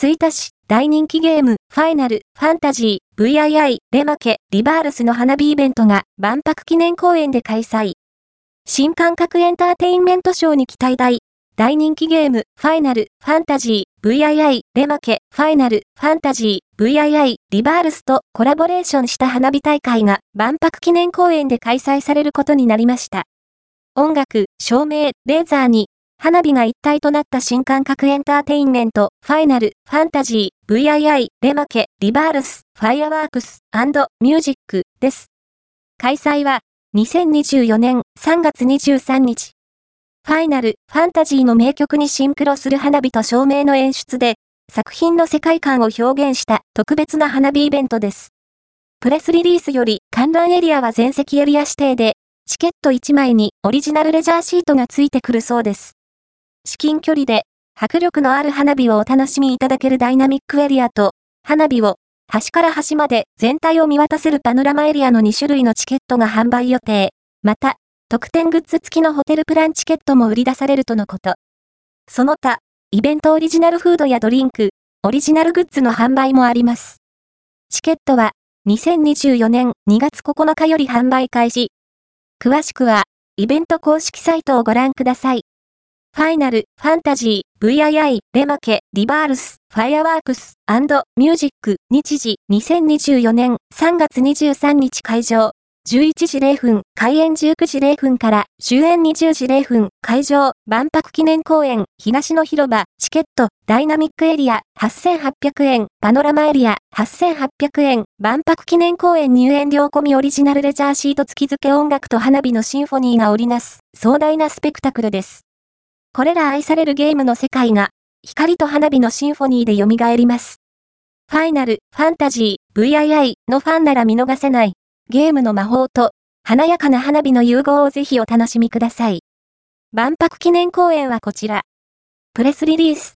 吹田市、大人気ゲーム、ファイナル、ファンタジー、VII、レマケ、リバールスの花火イベントが万博記念公園で開催。新感覚エンターテインメントショーに期待大。大人気ゲーム、ファイナル、ファンタジー、VII、レマケ、ファイナル、ファンタジー、VII、リバールスとコラボレーションした花火大会が万博記念公園で開催されることになりました。音楽、照明、レーザーに、花火が一体となった新感覚エンターテインメント、ファイナル、ファンタジー、VII、レマケ、リバールス、ファイアワークス、ミュージックです。開催は、2024年3月23日。ファイナル、ファンタジーの名曲にシンクロする花火と照明の演出で、作品の世界観を表現した特別な花火イベントです。プレスリリースより観覧エリアは全席エリア指定で、チケット1枚にオリジナルレジャーシートがついてくるそうです。至近距離で迫力のある花火をお楽しみいただけるダイナミックエリアと、花火を端から端まで全体を見渡せるパノラマエリアの2種類のチケットが販売予定。また、特典グッズ付きのホテルプランチケットも売り出されるとのこと。その他、イベントオリジナルフードやドリンク、オリジナルグッズの販売もあります。チケットは、2024年2月9日より販売開始。詳しくは、イベント公式サイトをご覧ください。ファイナル、ファンタジー、VII、レマケ、リバールス、ファイアワークス、ミュージック、日時、2024年3月23日会場。11時0分、開演19時0分から終演20時0分、会場、万博記念公園、東の広場、チケット、ダイナミックエリア、8800円、パノラマエリア、8800円、万博記念公園入園料込みオリジナルレジャーシート付き付け音楽と花火のシンフォニーが織りなす、壮大なスペクタクルです。これら愛されるゲームの世界が、光と花火のシンフォニーで蘇ります。ファイナル、ファンタジー、VII のファンなら見逃せない。ゲームの魔法と、華やかな花火の融合をぜひお楽しみください。万博記念公演はこちら。プレスリリース。